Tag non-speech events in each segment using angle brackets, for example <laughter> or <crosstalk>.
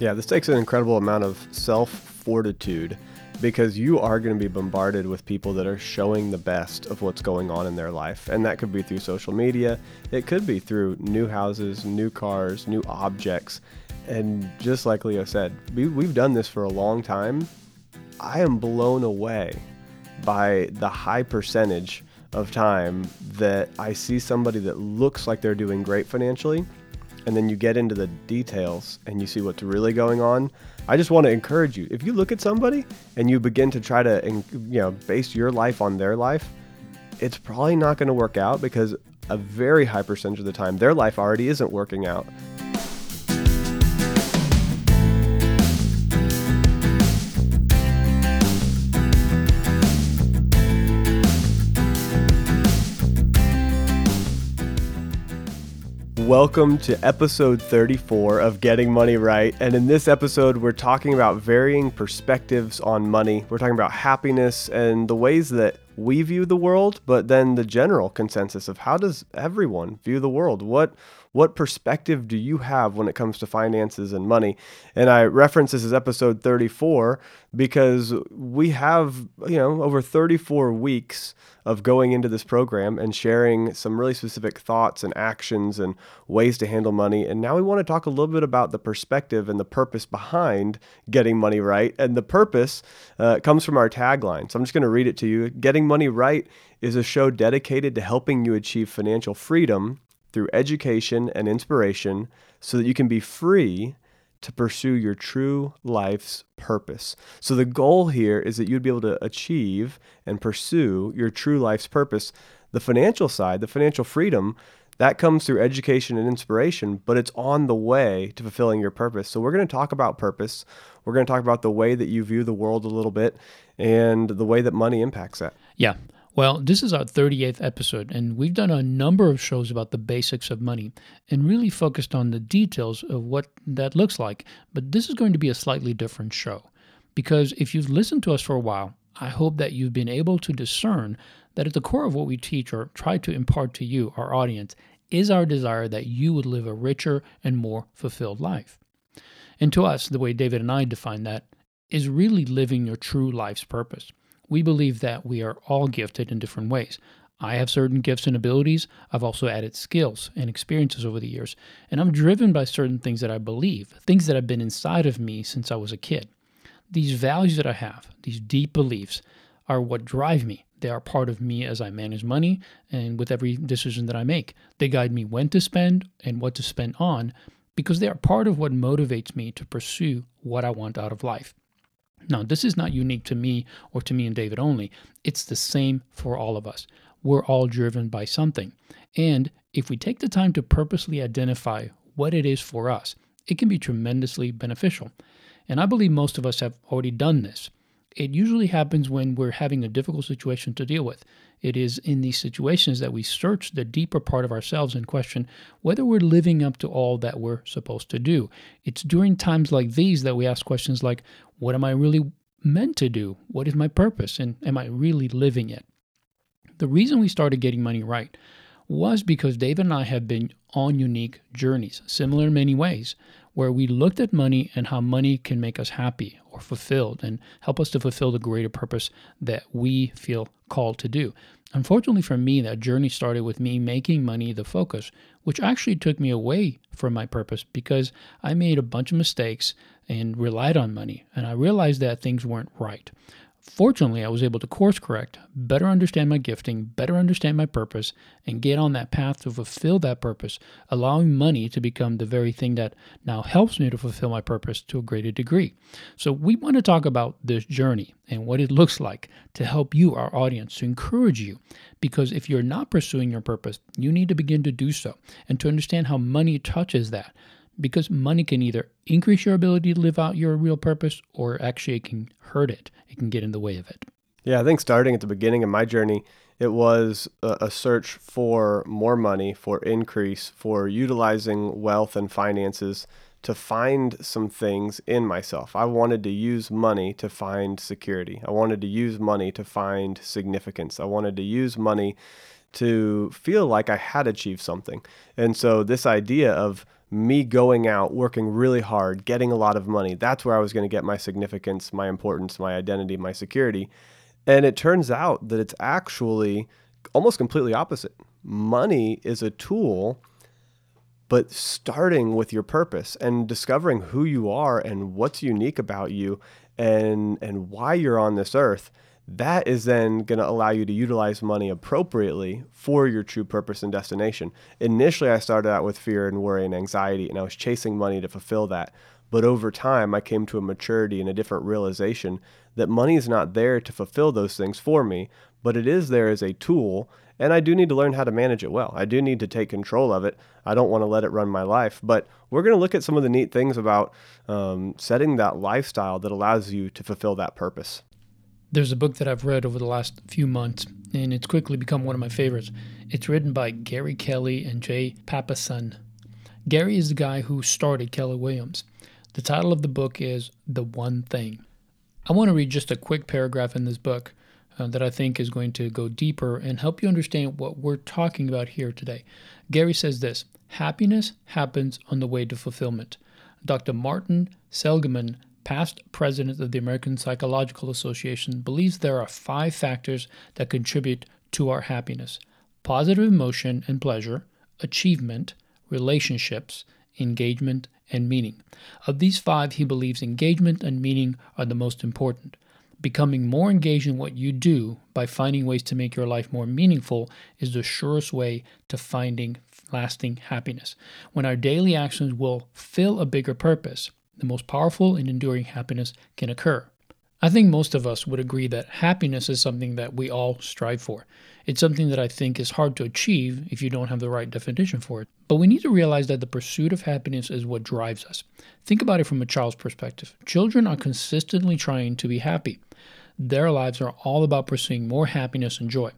Yeah, this takes an incredible amount of self fortitude because you are going to be bombarded with people that are showing the best of what's going on in their life. And that could be through social media, it could be through new houses, new cars, new objects. And just like Leo said, we, we've done this for a long time. I am blown away by the high percentage of time that I see somebody that looks like they're doing great financially and then you get into the details and you see what's really going on i just want to encourage you if you look at somebody and you begin to try to you know base your life on their life it's probably not going to work out because a very high percentage of the time their life already isn't working out Welcome to episode 34 of Getting Money Right. And in this episode, we're talking about varying perspectives on money. We're talking about happiness and the ways that we view the world, but then the general consensus of how does everyone view the world? What what perspective do you have when it comes to finances and money? And I reference this as episode 34 because we have, you know, over 34 weeks of going into this program and sharing some really specific thoughts and actions and ways to handle money. And now we want to talk a little bit about the perspective and the purpose behind getting money right. And the purpose uh, comes from our tagline. So I'm just going to read it to you. Getting Money Right is a show dedicated to helping you achieve financial freedom through education and inspiration so that you can be free to pursue your true life's purpose. So, the goal here is that you'd be able to achieve and pursue your true life's purpose. The financial side, the financial freedom, that comes through education and inspiration, but it's on the way to fulfilling your purpose. So, we're going to talk about purpose. We're going to talk about the way that you view the world a little bit and the way that money impacts that. Yeah. Well, this is our 38th episode, and we've done a number of shows about the basics of money and really focused on the details of what that looks like. But this is going to be a slightly different show because if you've listened to us for a while, I hope that you've been able to discern that at the core of what we teach or try to impart to you, our audience, is our desire that you would live a richer and more fulfilled life. And to us, the way David and I define that is really living your true life's purpose. We believe that we are all gifted in different ways. I have certain gifts and abilities. I've also added skills and experiences over the years. And I'm driven by certain things that I believe, things that have been inside of me since I was a kid. These values that I have, these deep beliefs, are what drive me. They are part of me as I manage money and with every decision that I make. They guide me when to spend and what to spend on because they are part of what motivates me to pursue what I want out of life. Now, this is not unique to me or to me and David only. It's the same for all of us. We're all driven by something. And if we take the time to purposely identify what it is for us, it can be tremendously beneficial. And I believe most of us have already done this. It usually happens when we're having a difficult situation to deal with. It is in these situations that we search the deeper part of ourselves and question whether we're living up to all that we're supposed to do. It's during times like these that we ask questions like, What am I really meant to do? What is my purpose? And am I really living it? The reason we started getting money right was because David and I have been on unique journeys, similar in many ways, where we looked at money and how money can make us happy or fulfilled and help us to fulfill the greater purpose that we feel called to do. Unfortunately for me, that journey started with me making money the focus, which actually took me away from my purpose because I made a bunch of mistakes and relied on money, and I realized that things weren't right. Fortunately, I was able to course correct, better understand my gifting, better understand my purpose, and get on that path to fulfill that purpose, allowing money to become the very thing that now helps me to fulfill my purpose to a greater degree. So, we want to talk about this journey and what it looks like to help you, our audience, to encourage you. Because if you're not pursuing your purpose, you need to begin to do so and to understand how money touches that because money can either increase your ability to live out your real purpose or actually it can hurt it. It can get in the way of it. Yeah, I think starting at the beginning of my journey, it was a, search for more money, for increase, for utilizing wealth and finances to find some things in myself. I wanted to use money to find security. I wanted to use money to find significance. I wanted to use money to feel like I had achieved something. And so, this idea of me going out, working really hard, getting a lot of money, that's where I was going to get my significance, my importance, my identity, my security. And it turns out that it's actually almost completely opposite. Money is a tool but starting with your purpose and discovering who you are and what's unique about you and and why you're on this earth that is then going to allow you to utilize money appropriately for your true purpose and destination. Initially, I started out with fear and worry and anxiety, and I was chasing money to fulfill that. But over time, I came to a maturity and a different realization that money is not there to fulfill those things for me, but it is there as a tool and I do need to learn how to manage it well. I do need to take control of it. I don't want to let it run my life. But we're going to look at some of the neat things about um, setting that lifestyle that allows you to fulfill that purpose. There's a book that I've read over the last few months, and it's quickly become one of my favorites. It's written by Gary Keller and Jay Papasan. Gary is the guy who started Keller Williams. The title of the book is The One Thing. I want to read just a quick paragraph in this book uh, that I think is going to go deeper and help you understand what we're talking about here today. Gary says this Happiness happens on the way to fulfillment. Dr. Martin Seligman, past president of the American Psychological Association, believes there are five factors that contribute to our happiness positive emotion and pleasure, achievement, relationships, engagement, and meaning. Of these five, he believes engagement and meaning are the most important. Becoming more engaged in what you do by finding ways to make your life more meaningful is the surest way to finding lasting happiness. When our daily actions will fill a bigger purpose, the most powerful and enduring happiness can occur. I think most of us would agree that happiness is something that we all strive for. It's something that I think is hard to achieve if you don't have the right definition for it. But we need to realize that the pursuit of happiness is what drives us. Think about it from a child's perspective. Children are consistently trying to be happy. Their lives are all about pursuing more happiness and joy.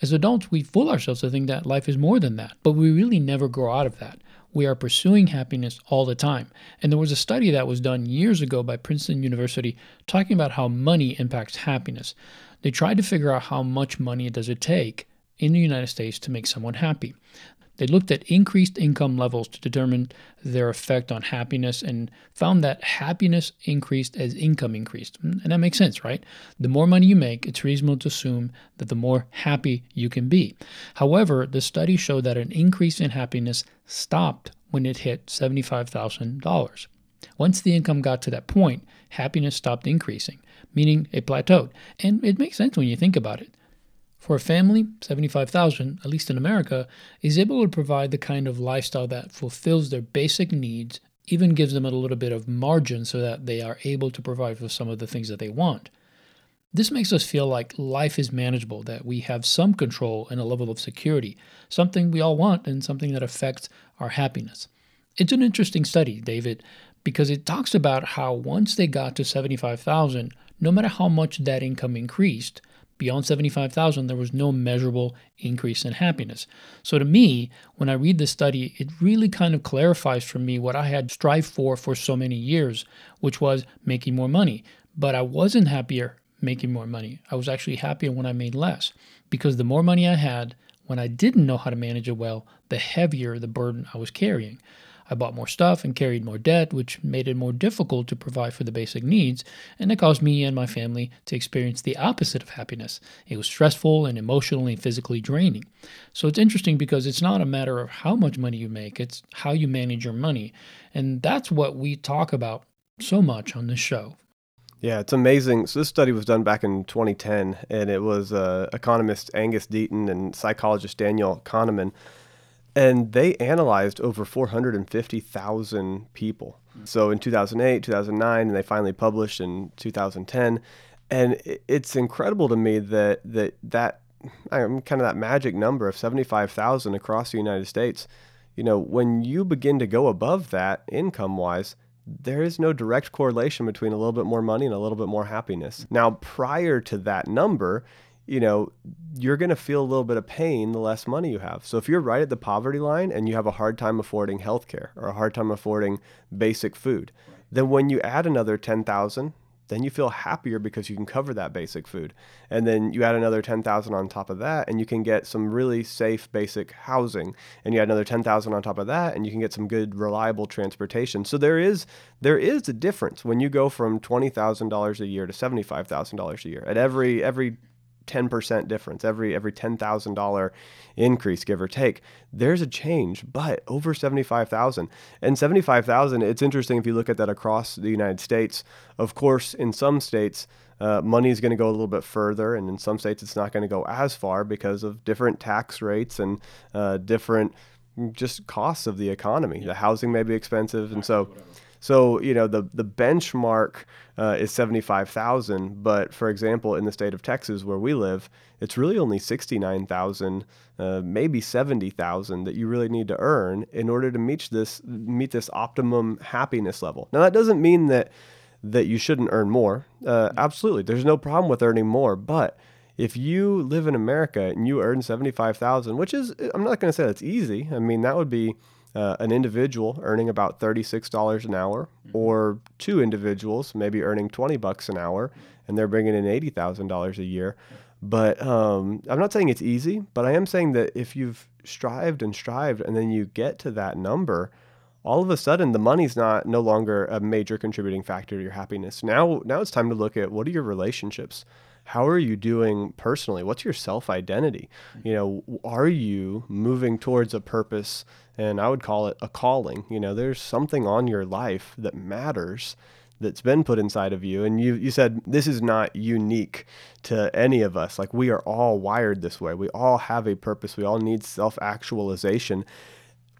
As adults, we fool ourselves to think that life is more than that, but we really never grow out of that. We are pursuing happiness all the time. And there was a study that was done years ago by Princeton University talking about how money impacts happiness. They tried to figure out how much money does it take in the United States to make someone happy. They looked at increased income levels to determine their effect on happiness and found that happiness increased as income increased. Mm, and that makes sense, right? The more money you make, it's reasonable to assume that the more happy you can be. However, the study showed that an increase in happiness stopped when it hit $75,000. Once the income got to that point, happiness stopped increasing, meaning it plateaued. And it makes sense when you think about it. For a family, 75,000, at least in America, is able to provide the kind of lifestyle that fulfills their basic needs, even gives them a little bit of margin so that they are able to provide for some of the things that they want. This makes us feel like life is manageable, that we have some control and a level of security, something we all want and something that affects our happiness. It's an interesting study, David, because it talks about how once they got to 75,000, no matter how much that income increased, Beyond 75,000, there was no measurable increase in happiness. So to me, when I read this study, it really kind of clarifies for me what I had strived for for so many years, which was making more money. But I wasn't happier making more money. I was actually happier when I made less because the more money I had, when I didn't know how to manage it well, the heavier the burden I was carrying. I bought more stuff and carried more debt, which made it more difficult to provide for the basic needs, and it caused me and my family to experience the opposite of happiness. It was stressful and emotionally and physically draining. So it's interesting because it's not a matter of how much money you make, it's how you manage your money. And that's what we talk about so much on this show. Yeah, it's amazing. So this study was done back in 2010, and it was uh, economist Angus Deaton and psychologist Daniel Kahneman and they analyzed over 450,000 people. So in 2008, 2009, and they finally published in 2010. And it's incredible to me that that that I'm kind of that magic number of 75,000 across the United States. You know, when you begin to go above that income wise, there is no direct correlation between a little bit more money and a little bit more happiness. Now, prior to that number, you know, you're going to feel a little bit of pain the less money you have. So if you're right at the poverty line and you have a hard time affording healthcare or a hard time affording basic food, then when you add another 10,000 then you feel happier because you can cover that basic food. And then you add another 10,000 on top of that and you can get some really safe basic housing. And you add another 10,000 on top of that and you can get some good reliable transportation. So there is there is a difference when you go from $20,000 a year to $75,000 a year. At every every 10% difference every every $10,000 increase give or take. There's a change but over 75,000 and 75,000 it's interesting if you look at that across the United States. Of course in some states uh, money is going to go a little bit further and in some states it's not going to go as far because of different tax rates and uh, different just costs of the economy. The housing may be expensive and so so you know the the benchmark uh, is seventy five thousand, but for example, in the state of Texas where we live, it's really only sixty nine thousand, uh, maybe seventy thousand that you really need to earn in order to meet this meet this optimum happiness level. Now that doesn't mean that that you shouldn't earn more. Uh, absolutely, there's no problem with earning more, but if you live in America and you earn 75,000, which is I'm not going to say that's easy. I mean, that would be uh, an individual earning about $36 an hour mm-hmm. or two individuals maybe earning 20 bucks an hour and they're bringing in $80,000 a year. But um, I'm not saying it's easy, but I am saying that if you've strived and strived and then you get to that number, all of a sudden the money's not no longer a major contributing factor to your happiness. Now now it's time to look at what are your relationships? how are you doing personally? What's your self identity? Mm. You know, are you moving towards a purpose? And I would call it a calling. You know, there's something on your life that matters that's been put inside of you. And you, you said this is not unique to any of us. Like we are all wired this way. We all have a purpose. We all need self actualization.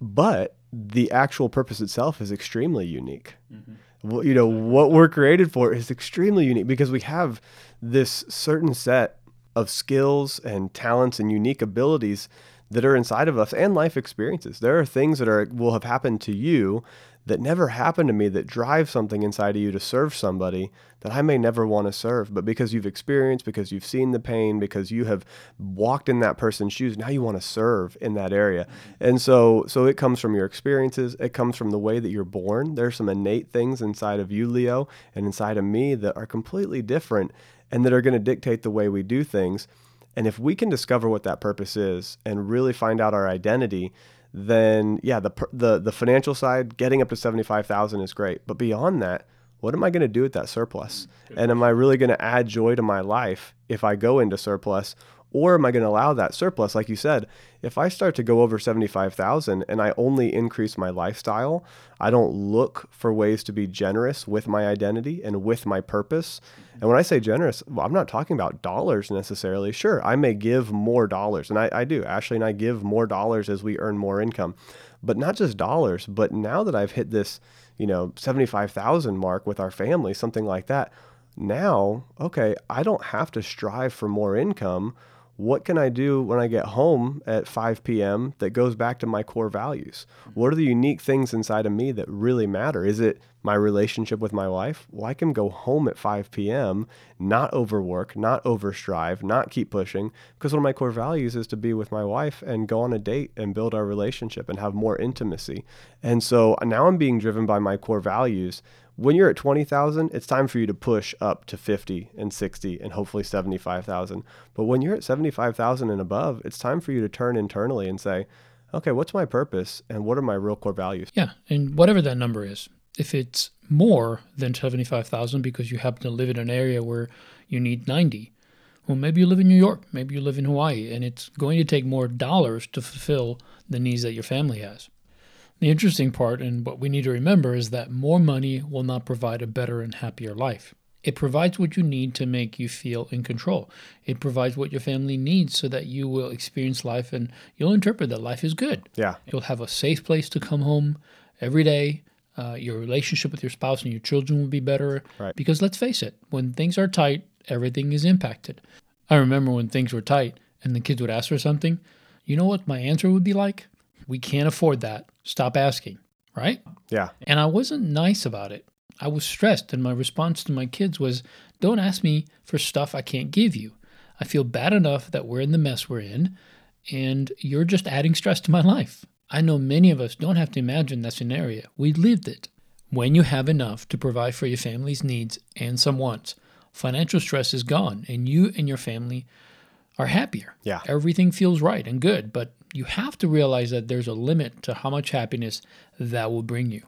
But the actual purpose itself is extremely unique. Mm-hmm you know what we're created for is extremely unique because we have this certain set of skills and talents and unique abilities that are inside of us and life experiences. There are things that are will have happened to you that never happened to me that drive something inside of you to serve somebody that I may never want to serve. But because you've experienced, because you've seen the pain, because you have walked in that person's shoes, now you want to serve in that area. And so so it comes from your experiences, it comes from the way that you're born. There's some innate things inside of you, Leo, and inside of me that are completely different and that are going to dictate the way we do things. And if we can discover what that purpose is and really find out our identity, then yeah, the the the financial side, getting up to seventy five thousand is great. But beyond that, what am I going to do with that surplus? Mm, and am I really going to add joy to my life if I go into surplus, or am I going to allow that surplus? Like you said, if I start to go over 75,000 and I only increase my lifestyle, I don't look for ways to be generous with my identity and with my purpose. And when I say generous, well, I'm not talking about dollars necessarily. Sure, I may give more dollars, and I, I do. Ashley and I give more dollars as we earn more income, but not just dollars. But now that I've hit this, you know, 75,000 mark with our family, something like that, now, okay, I don't have to strive for more income what can I do when I get home at 5 p.m. that goes back to my core values? What are the unique things inside of me that really matter? Is it my relationship with my wife? Well, I can go home at 5 p.m., not overwork, not overstrive, not keep pushing, because one of my core values is to be with my wife and go on a date and build our relationship and have more intimacy. And so uh, now I'm being driven by my core values when you're at 20,000, it's time for you to push up to 50 and 60 and hopefully 75,000. But when you're at 75,000 and above, it's time for you to turn internally and say, okay, what's my purpose and what are my real core values? Yeah, and whatever that number is, if it's more than 75,000 because you happen to live in an area where you need 90, well, maybe you live in New York, maybe you live in Hawaii, and it's going to take more dollars to fulfill the needs that your family has. The interesting part, and what we need to remember, is that more money will not provide a better and happier life. It provides what you need to make you feel in control. It provides what your family needs so that you will experience life and you'll interpret that life is good. Yeah. You'll have a safe place to come home every day. Uh, your relationship with your spouse and your children will be better. Right. Because let's face it, when things are tight, everything is impacted. I remember when things were tight and the kids would ask for something, you know what my answer would be like? We can't afford that. Stop asking, right? Yeah. And I wasn't nice about it. I was stressed, and my response to my kids was, Don't ask me for stuff I can't give you. I feel bad enough that we're in the mess we're in, and you're just adding stress to my life. I know many of us don't have to imagine that scenario. We lived it. When you have enough to provide for your family's needs and some wants, financial stress is gone and you and your family are happier. Yeah. Everything feels right and good, but you have to realize that there's a limit to how much happiness that will bring you.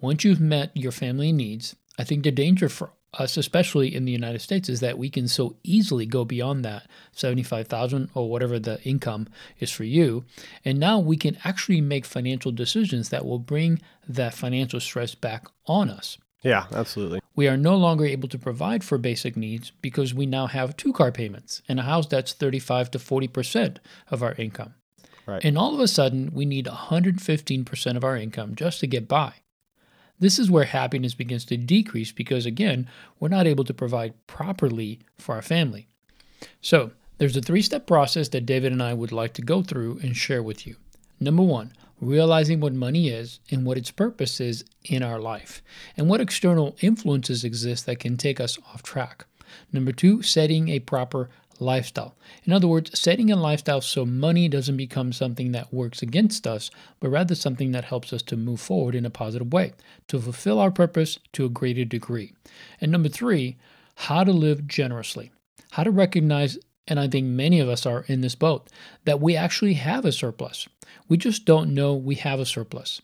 Once you've met your family needs, I think the danger for us, especially in the United States, is that we can so easily go beyond that 75,000 or whatever the income is for you. And now we can actually make financial decisions that will bring that financial stress back on us. Yeah, absolutely. We are no longer able to provide for basic needs because we now have two car payments and a house that's 35 to 40% of our income. Right. And all of a sudden, we need 115% of our income just to get by. This is where happiness begins to decrease because, again, we're not able to provide properly for our family. So, there's a three step process that David and I would like to go through and share with you. Number one, realizing what money is and what its purpose is in our life, and what external influences exist that can take us off track. Number two, setting a proper lifestyle. In other words, setting a lifestyle so money doesn't become something that works against us, but rather something that helps us to move forward in a positive way, to fulfill our purpose to a greater degree. And number three, how to live generously, how to recognize, and I think many of us are in this boat, that we actually have a surplus. We just don't know we have a surplus.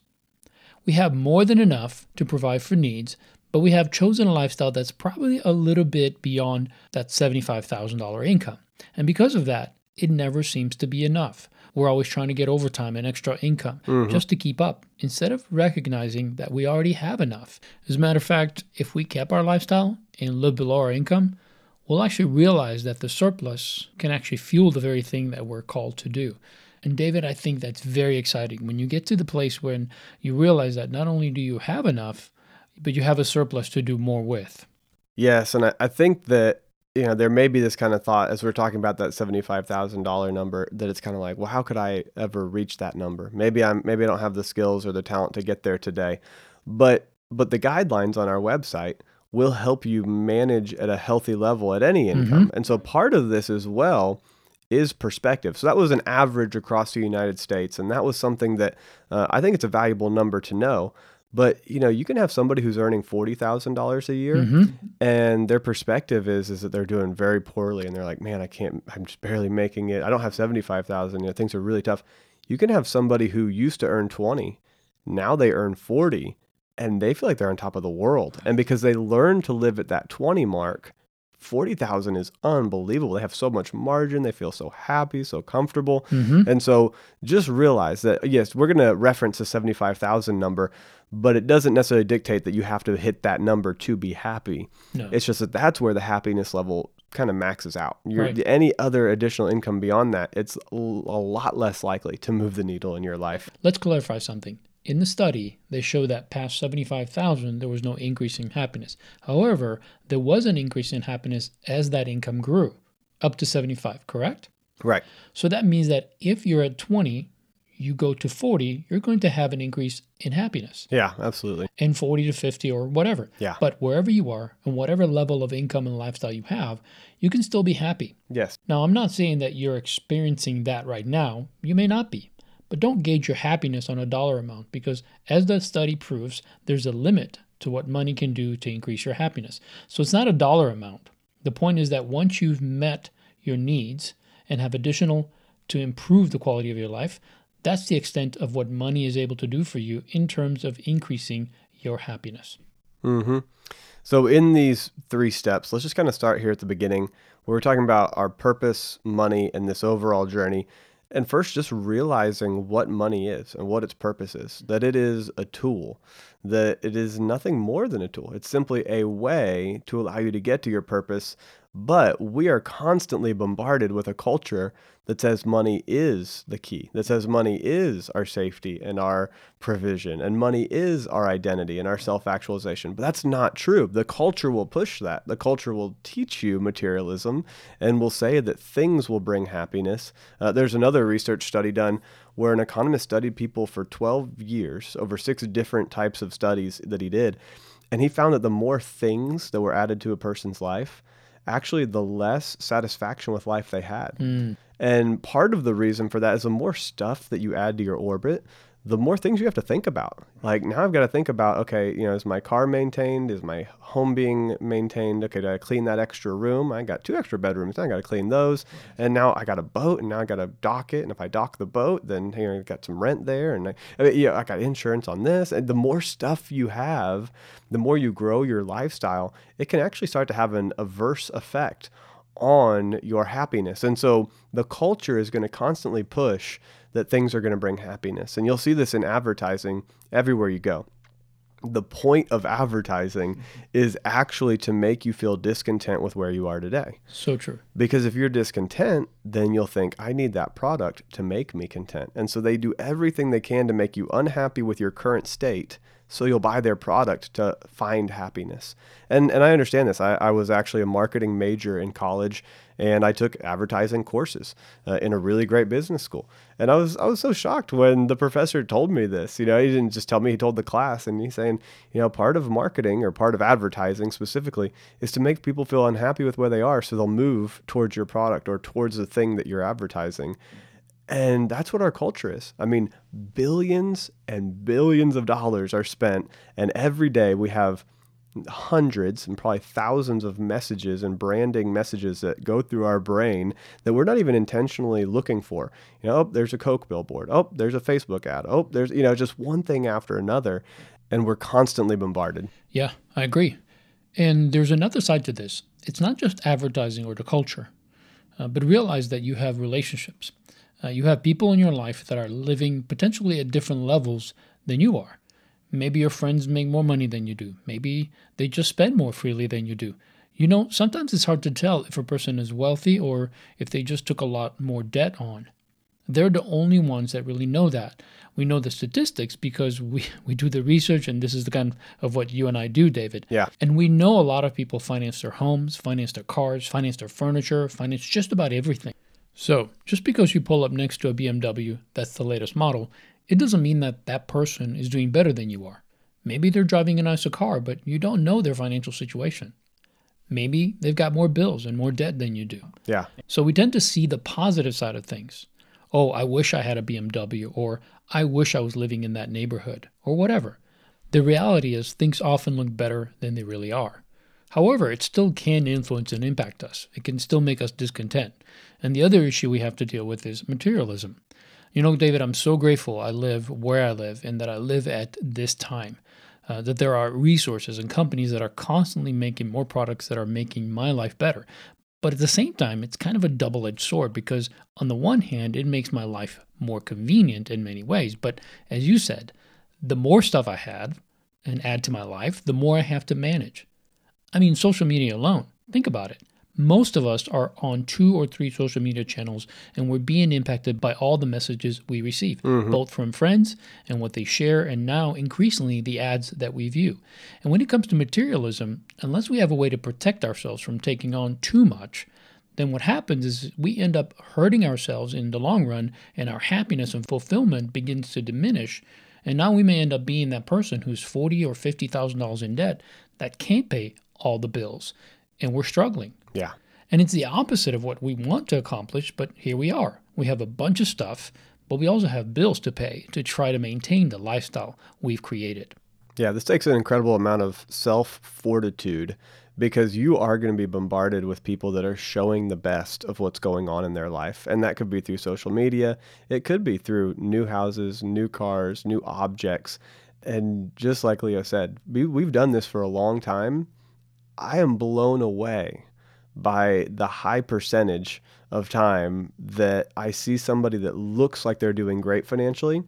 We have more than enough to provide for needs, but we have chosen a lifestyle that's probably a little bit beyond that $75,000 income. And because of that, it never seems to be enough. We're always trying to get overtime and extra income mm-hmm. just to keep up instead of recognizing that we already have enough. As a matter of fact, if we kept our lifestyle and lived below our income, we'll actually realize that the surplus can actually fuel the very thing that we're called to do. And David, I think that's very exciting when you get to the place when you realize that not only do you have enough, but you have a surplus to do more with. Yes, and I, I think that you know there may be this kind of thought as we're talking about that seventy-five thousand dollar number that it's kind of like, well, how could I ever reach that number? Maybe I'm maybe I don't have the skills or the talent to get there today, but but the guidelines on our website will help you manage at a healthy level at any income, mm-hmm. and so part of this as well is perspective. So that was an average across the United States, and that was something that uh, I think it's a valuable number to know. But you know, you can have somebody who's earning forty thousand dollars a year, mm-hmm. and their perspective is is that they're doing very poorly, and they're like, "Man, I can't. I'm just barely making it. I don't have seventy five thousand. You know, things are really tough." You can have somebody who used to earn twenty, now they earn forty, and they feel like they're on top of the world. And because they learn to live at that twenty mark, 40,000 is unbelievable. They have so much margin. They feel so happy, so comfortable. Mm-hmm. And so just realize that, yes, we're going to reference a 75,000 number, but it doesn't necessarily dictate that you have to hit that number to be happy. No. It's just that that's where the happiness level kind of maxes out. Right. Any other additional income beyond that, it's a lot less likely to move the needle in your life. Let's clarify something. In the study, they show that past 75,000 there was no increase in happiness. However, there was an increase in happiness as that income grew up to 75, correct? Right. So that means that if you're at 20, you go to 40, you're going to have an increase in happiness. Yeah, absolutely. And 40 to 50 or whatever. Yeah. But wherever you are and whatever level of income and lifestyle you have, you can still be happy. Yes. Now, I'm not saying that you're experiencing that right now. You may not be. But don't gauge your happiness on a dollar amount because, as the study proves, there's a limit to what money can do to increase your happiness. So it's not a dollar amount. The point is that once you've met your needs and have additional to improve the quality of your life, that's the extent of what money is able to do for you in terms of increasing your happiness. Mm-hmm. So, in these three steps, let's just kind of start here at the beginning we're talking about our purpose, money, and this overall journey. And first, just realizing what money is and what its purpose is that it is a tool, that it is nothing more than a tool. It's simply a way to allow you to get to your purpose but we are constantly bombarded with a culture that says money is the key, that says money is our safety and our provision, and money is our identity and our self actualization. But that's not true. The culture will push that. The culture will teach you materialism and will say that things will bring happiness. Uh, there's another research study done where an economist studied people for 12 years over six different types of studies that he did. And he found that the more things that were added to a person's life, actually the less satisfaction with life they had. Hmm. And part of the reason for that is the more stuff that you add to your orbit, the more things you have to think about. Like now I've got to think about, okay, you know, is my car maintained? Is my home being maintained? Okay, did I clean that extra room? I got two extra bedrooms. I got to clean those. And now I got a boat and now I got to dock it. And if I dock the boat, then you know, I got some rent there. And I, I mean, yeah, I got insurance on this. And the more stuff you have, the more you grow your lifestyle, it can actually start to have an adverse effect on your happiness. And so the culture is going to constantly push that things are going to bring happiness. And you'll see this in advertising everywhere you go. The point of advertising is actually to make you feel discontent with where you are today. So true. Because if you're discontent, then you'll think, I need that product to make me content. And so they do everything they can to make you unhappy with your current state. So you'll buy their product to find happiness. And, and I understand this. I, I was actually a marketing major in college and I took advertising courses uh, in a really great business school. And I was I was so shocked when the professor told me this. You know, he didn't just tell me; he told the class, and he's saying, you know, part of marketing or part of advertising specifically is to make people feel unhappy with where they are, so they'll move towards your product or towards the thing that you're advertising. And that's what our culture is. I mean, billions and billions of dollars are spent, and every day we have hundreds and probably thousands of messages and branding messages that go through our brain that we're not even intentionally looking for. You know, oh, there's a Coke billboard. Oh, there's a Facebook ad. Oh, there's, you know, just one thing after another. And we're constantly bombarded. Yeah, I agree. And there's another side to this. It's not just advertising or the culture, uh, but realize that you have relationships. Uh, you have people in your life that are living potentially at different levels than you are. Maybe your friends make more money than you do. Maybe they just spend more freely than you do. You know, sometimes it's hard to tell if a person is wealthy or if they just took a lot more debt on. They're the only ones that really know that. We know the statistics because <laughs> we, we do the research, and this is the kind of what you and I do, David. Yeah. And we know a lot of people finance their homes, finance their cars, finance their furniture, finance just about everything. So, just because you pull up next to a BMW that's the latest model, it doesn't mean that that person is doing better than you are. Maybe they're driving a nicer car, but you don't know their financial situation. Maybe they've got more bills and more debt than you do. Yeah. So we tend to see the positive side of things. Oh, I wish I had a BMW, or I wish I was living in that neighborhood, or whatever. The reality is, things often look better than they really are. However, it still can influence and impact us. It can still make us discontent. And the other issue we have to deal with is materialism. You know, David, I'm so grateful I live where I live and that I live at this time. Uh, that there are resources and companies that are constantly making more products that are making my life better. But at the same time, it's kind of a double edged sword because, on the one hand, it makes my life more convenient in many ways. But as you said, the more stuff I have and add to my life, the more I have to manage. I mean, social media alone, think about it most of us are on two or three social media channels and we're being impacted by all the messages we receive, mm-hmm. both from friends and what they share, and now increasingly the ads that we view. And when it comes to materialism, unless we have a way to protect ourselves from taking on too much, then what happens is we end up hurting ourselves in the long run and our happiness and fulfillment begins to diminish. And now we may end up being that person who's forty or fifty thousand dollars in debt that can't pay all the bills and we're struggling. Yeah. And it's the opposite of what we want to accomplish, but here we are. We have a bunch of stuff, but we also have bills to pay to try to maintain the lifestyle we've created. Yeah, this takes an incredible amount of self fortitude because you are going to be bombarded with people that are showing the best of what's going on in their life. And that could be through social media, it could be through new houses, new cars, new objects. And just like Leo said, we, we've done this for a long time. I am blown away by the high percentage of time that I see somebody that looks like they're doing great financially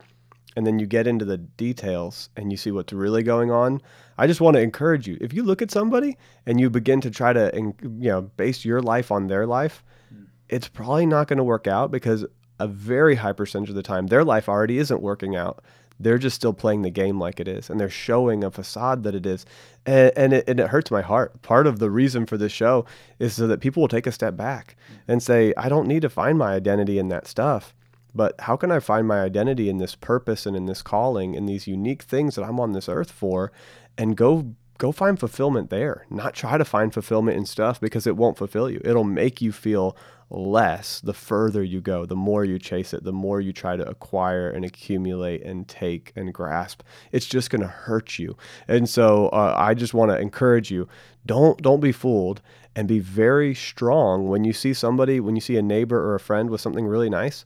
and then you get into the details and you see what's really going on. I just want to encourage you. If you look at somebody and you begin to try to you know base your life on their life, hmm. it's probably not going to work out because a very high percentage of the time their life already isn't working out they're just still playing the game like it is and they're showing a facade that it is and, and, it, and it hurts my heart part of the reason for this show is so that people will take a step back and say i don't need to find my identity in that stuff but how can i find my identity in this purpose and in this calling and these unique things that i'm on this earth for and go go find fulfillment there. Not try to find fulfillment in stuff because it won't fulfill you. It'll make you feel less the further you go, the more you chase it, the more you try to acquire and accumulate and take and grasp. It's just going to hurt you. And so uh, I just want to encourage you don't don't be fooled and be very strong when you see somebody, when you see a neighbor or a friend with something really nice.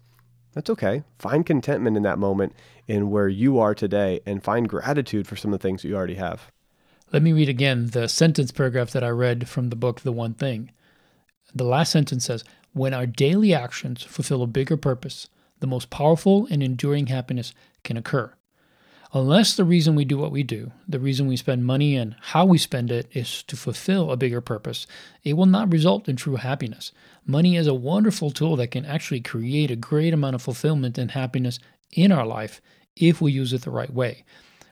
That's okay. Find contentment in that moment in where you are today and find gratitude for some of the things that you already have. Let me read again the sentence paragraph that I read from the book The One Thing. The last sentence says, When our daily actions fulfill a bigger purpose, the most powerful and enduring happiness can occur. Unless the reason we do what we do, the reason we spend money and how we spend it is to fulfill a bigger purpose, it will not result in true happiness. Money is a wonderful tool that can actually create a great amount of fulfillment and happiness in our life if we use it the right way.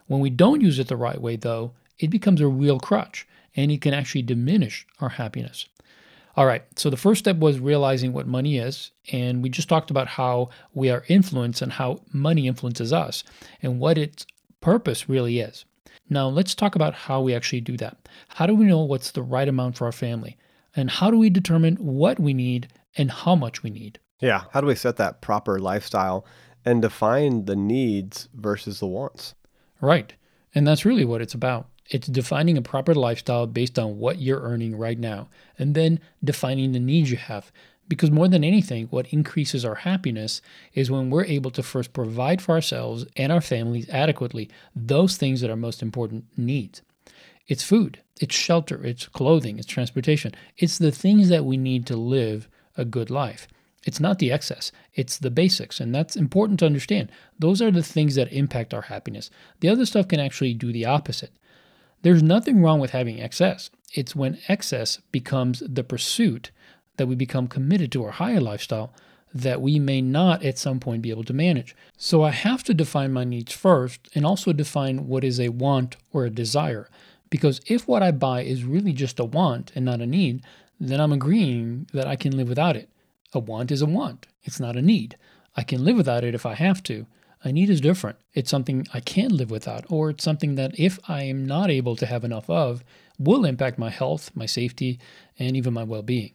When we don't use it the right way, though, it becomes a real crutch and it can actually diminish our happiness. All right, so the first step was realizing what money is, and we just talked about how we are influenced and how money influences us and what its purpose really is. Now, let's talk about how we actually do that. How do we know what's the right amount for our family? And how do we determine what we need and how much we need? Yeah, how do we set that proper lifestyle and define the needs versus the wants? Right. And that's really what it's about. It's defining a proper lifestyle based on what you're earning right now, and then defining the needs you have. Because more than anything, what increases our happiness is when we're able to first provide for ourselves and our families adequately those things that are most important needs. It's food, it's shelter, it's clothing, it's transportation. It's the things that we need to live a good life. It's not the excess, it's the basics. And that's important to understand. Those are the things that impact our happiness. The other stuff can actually do the opposite. There's nothing wrong with having excess. It's when excess becomes the pursuit that we become committed to our higher lifestyle that we may not at some point be able to manage. So I have to define my needs first and also define what is a want or a desire. Because if what I buy is really just a want and not a need, then I'm agreeing that I can live without it. A want is a want, it's not a need. I can live without it if I have to, a need is different. It's something I can't live without, or it's something that if I am not able to have enough of, will impact my health, my safety, and even my well being.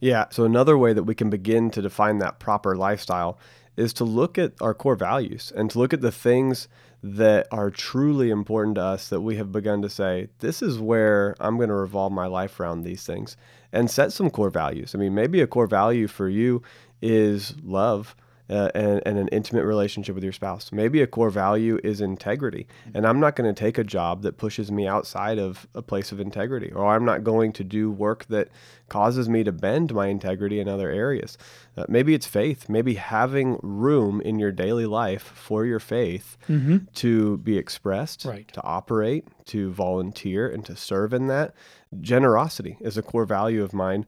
Yeah. So, another way that we can begin to define that proper lifestyle is to look at our core values and to look at the things that are truly important to us that we have begun to say, this is where I'm going to revolve my life around these things and set some core values. I mean, maybe a core value for you is love uh, and, and, an intimate relationship with your spouse. Maybe a core value is integrity. And I'm not going to take a job that pushes me outside of a place of integrity, or I'm not going to do work that causes me to bend my integrity in other areas. Uh, maybe it's faith. Maybe having room in your daily life for your faith mm-hmm. to be expressed, right. to operate, to volunteer, and to serve in that. Generosity is a core value of mine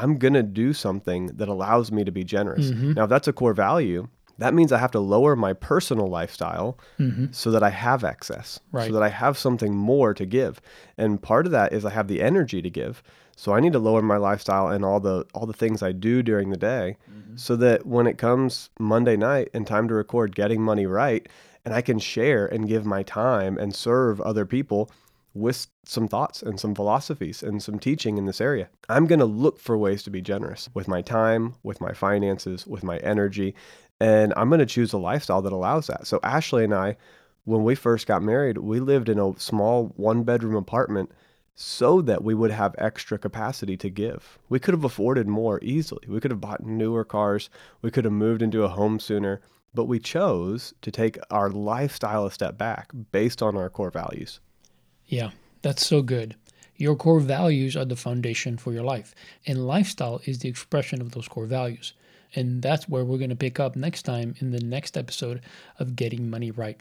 I'm going to do something that allows me to be generous. Mm-hmm. Now, if that's a core value, that means I have to lower my personal lifestyle mm-hmm. so that I have excess, right. so that I have something more to give. And part of that is I have the energy to give. So I need to lower my lifestyle and all the all the things I do during the day mm-hmm. so that when it comes Monday night and time to record getting money right and I can share and give my time and serve other people with some thoughts and some philosophies and some teaching in this area. I'm going to look for ways to be generous with my time, with my finances, with my energy, and I'm going to choose a lifestyle that allows that. So, Ashley and I, when we first got married, we lived in a small one bedroom apartment so that we would have extra capacity to give. We could have afforded more easily. We could have bought newer cars. We could have moved into a home sooner, but we chose to take our lifestyle a step back based on our core values. Yeah, that's so good. Your core values are the foundation for your life, and lifestyle is the expression of those core values. And that's where we're going to pick up next time in the next episode of Getting Money Right.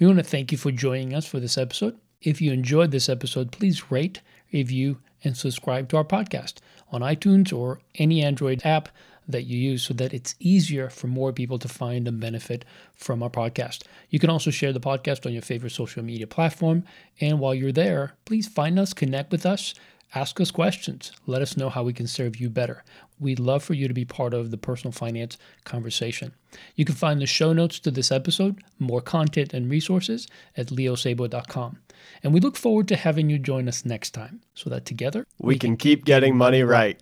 We want to thank you for joining us for this episode. If you enjoyed this episode, please rate, review, and subscribe to our podcast on iTunes or any Android app that you use so that it's easier for more people to find and benefit from our podcast. You can also share the podcast on your favorite social media platform. And while you're there, please find us, connect with us, Ask us questions. Let us know how we can serve you better. We'd love for you to be part of the personal finance conversation. You can find the show notes to this episode, more content and resources at leosabo.com. And we look forward to having you join us next time so that together we, we can, can keep getting money right.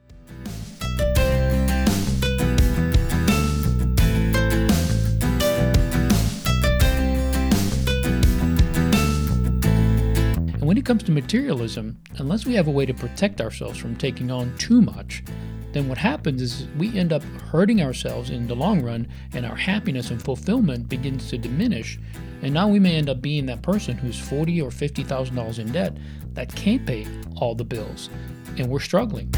Comes to materialism, unless we have a way to protect ourselves from taking on too much, then what happens is we end up hurting ourselves in the long run and our happiness and fulfillment begins to diminish. And now we may end up being that person who's forty or fifty thousand dollars in debt that can't pay all the bills. And we're struggling.